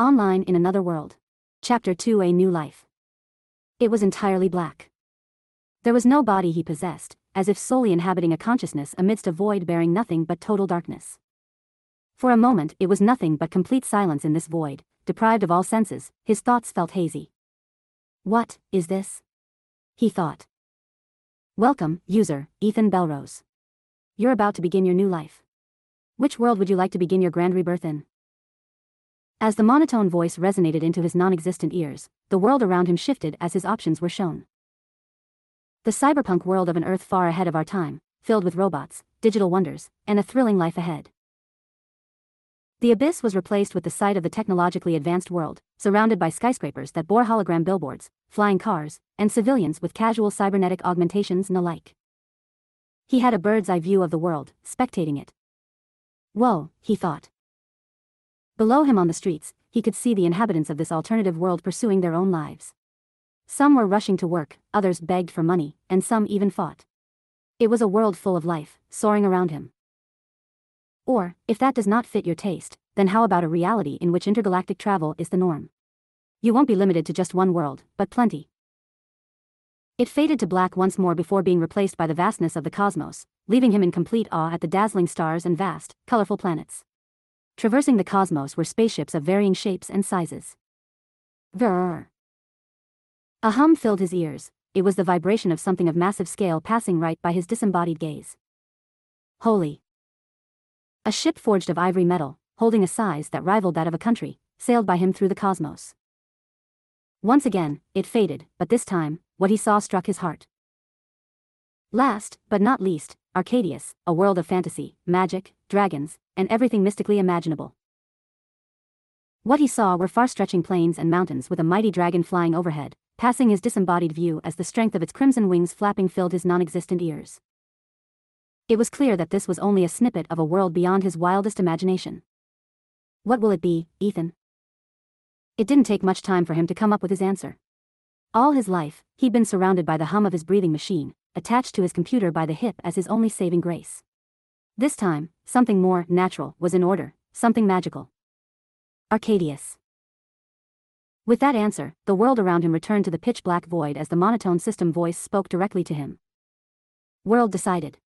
Online in Another World. Chapter 2 A New Life. It was entirely black. There was no body he possessed, as if solely inhabiting a consciousness amidst a void bearing nothing but total darkness. For a moment it was nothing but complete silence in this void, deprived of all senses, his thoughts felt hazy. What is this? He thought. Welcome, user, Ethan Belrose. You're about to begin your new life. Which world would you like to begin your grand rebirth in? As the monotone voice resonated into his non existent ears, the world around him shifted as his options were shown. The cyberpunk world of an Earth far ahead of our time, filled with robots, digital wonders, and a thrilling life ahead. The abyss was replaced with the sight of the technologically advanced world, surrounded by skyscrapers that bore hologram billboards, flying cars, and civilians with casual cybernetic augmentations and the like. He had a bird's eye view of the world, spectating it. Whoa, he thought. Below him on the streets, he could see the inhabitants of this alternative world pursuing their own lives. Some were rushing to work, others begged for money, and some even fought. It was a world full of life, soaring around him. Or, if that does not fit your taste, then how about a reality in which intergalactic travel is the norm? You won't be limited to just one world, but plenty. It faded to black once more before being replaced by the vastness of the cosmos, leaving him in complete awe at the dazzling stars and vast, colorful planets. Traversing the cosmos were spaceships of varying shapes and sizes. Vrrr. A hum filled his ears, it was the vibration of something of massive scale passing right by his disembodied gaze. Holy. A ship forged of ivory metal, holding a size that rivaled that of a country, sailed by him through the cosmos. Once again, it faded, but this time, what he saw struck his heart. Last, but not least, Arcadius, a world of fantasy, magic, dragons, and everything mystically imaginable. What he saw were far-stretching plains and mountains with a mighty dragon flying overhead, passing his disembodied view as the strength of its crimson wings flapping filled his non-existent ears. It was clear that this was only a snippet of a world beyond his wildest imagination. What will it be, Ethan? It didn't take much time for him to come up with his answer. All his life, he'd been surrounded by the hum of his breathing machine, attached to his computer by the hip as his only saving grace. This time, something more natural was in order, something magical. Arcadius. With that answer, the world around him returned to the pitch black void as the monotone system voice spoke directly to him. World decided.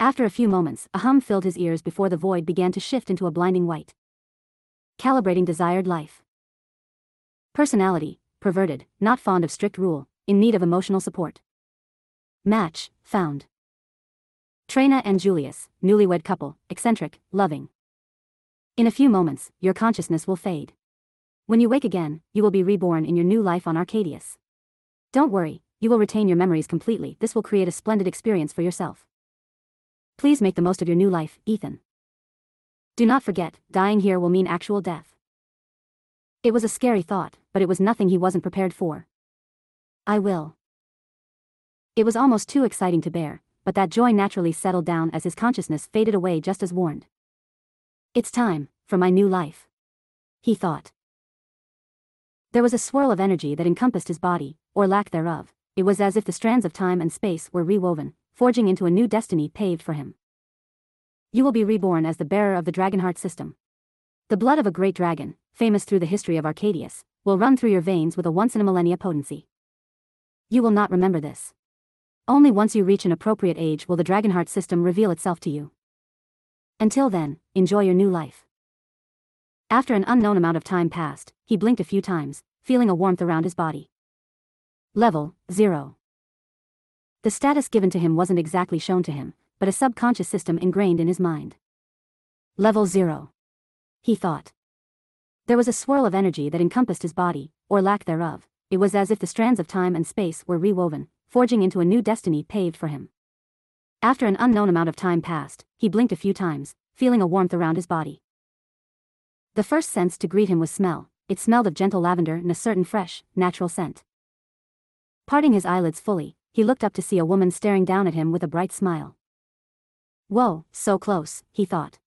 After a few moments, a hum filled his ears before the void began to shift into a blinding white. Calibrating desired life. Personality, perverted, not fond of strict rule, in need of emotional support. Match, found. Trina and Julius, newlywed couple, eccentric, loving. In a few moments, your consciousness will fade. When you wake again, you will be reborn in your new life on Arcadius. Don't worry, you will retain your memories completely, this will create a splendid experience for yourself. Please make the most of your new life, Ethan. Do not forget, dying here will mean actual death. It was a scary thought, but it was nothing he wasn't prepared for. I will. It was almost too exciting to bear, but that joy naturally settled down as his consciousness faded away just as warned. It's time, for my new life. He thought. There was a swirl of energy that encompassed his body, or lack thereof, it was as if the strands of time and space were rewoven, forging into a new destiny paved for him. You will be reborn as the bearer of the Dragonheart system. The blood of a great dragon, famous through the history of Arcadius, will run through your veins with a once-in-a-millennia potency. You will not remember this. Only once you reach an appropriate age will the Dragonheart system reveal itself to you. Until then, enjoy your new life. After an unknown amount of time passed, he blinked a few times, feeling a warmth around his body. Level 0. The status given to him wasn't exactly shown to him, but a subconscious system ingrained in his mind. Level 0. He thought. There was a swirl of energy that encompassed his body, or lack thereof. It was as if the strands of time and space were rewoven, forging into a new destiny paved for him. After an unknown amount of time passed, he blinked a few times, feeling a warmth around his body. The first sense to greet him was smell, it smelled of gentle lavender and a certain fresh, natural scent. Parting his eyelids fully, he looked up to see a woman staring down at him with a bright smile. Whoa, so close, he thought.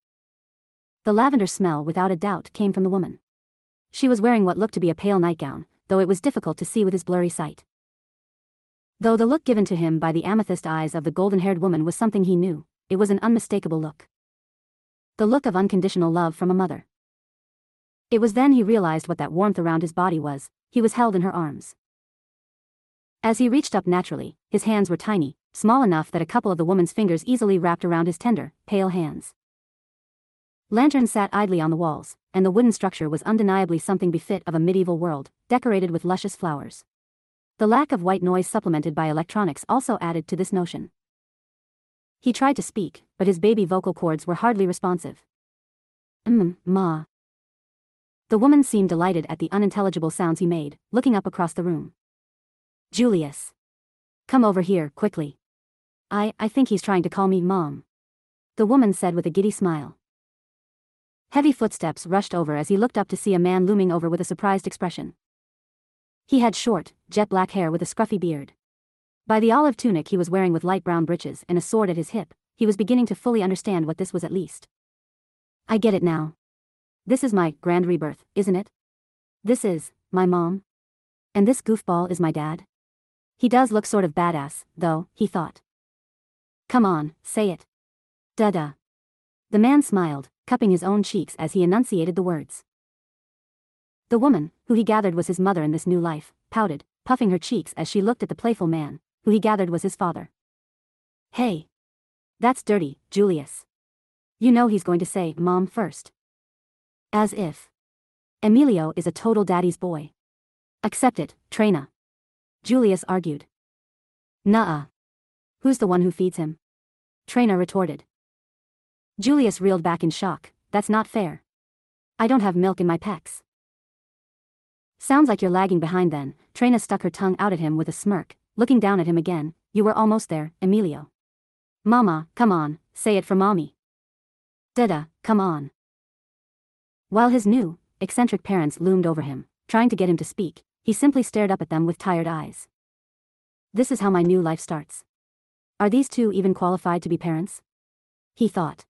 The lavender smell without a doubt came from the woman. She was wearing what looked to be a pale nightgown, though it was difficult to see with his blurry sight. Though the look given to him by the amethyst eyes of the golden-haired woman was something he knew, it was an unmistakable look. The look of unconditional love from a mother. It was then he realized what that warmth around his body was, he was held in her arms. As he reached up naturally, his hands were tiny, small enough that a couple of the woman's fingers easily wrapped around his tender, pale hands. Lanterns sat idly on the walls, and the wooden structure was undeniably something befit of a medieval world, decorated with luscious flowers. The lack of white noise supplemented by electronics also added to this notion. He tried to speak, but his baby vocal cords were hardly responsive. Mmm, ma. The woman seemed delighted at the unintelligible sounds he made, looking up across the room. Julius. Come over here, quickly. I, I think he's trying to call me mom. The woman said with a giddy smile. Heavy footsteps rushed over as he looked up to see a man looming over with a surprised expression. He had short, jet black hair with a scruffy beard. By the olive tunic he was wearing with light brown breeches and a sword at his hip, he was beginning to fully understand what this was at least. I get it now. This is my grand rebirth, isn't it? This is my mom. And this goofball is my dad. He does look sort of badass, though, he thought. Come on, say it. Da-da. The man smiled, cupping his own cheeks as he enunciated the words. The woman, who he gathered was his mother in this new life, pouted, puffing her cheeks as she looked at the playful man, who he gathered was his father. Hey. That's dirty, Julius. You know he's going to say, Mom first. As if. Emilio is a total daddy's boy. Accept it, Trina. Julius argued. Nuh-uh. Who's the one who feeds him? Trina retorted. Julius reeled back in shock, that's not fair. I don't have milk in my pecs. Sounds like you're lagging behind then, Trina stuck her tongue out at him with a smirk, looking down at him again, you were almost there, Emilio. Mama, come on, say it for mommy. Dada, come on. While his new, eccentric parents loomed over him, trying to get him to speak, he simply stared up at them with tired eyes. This is how my new life starts. Are these two even qualified to be parents? He thought.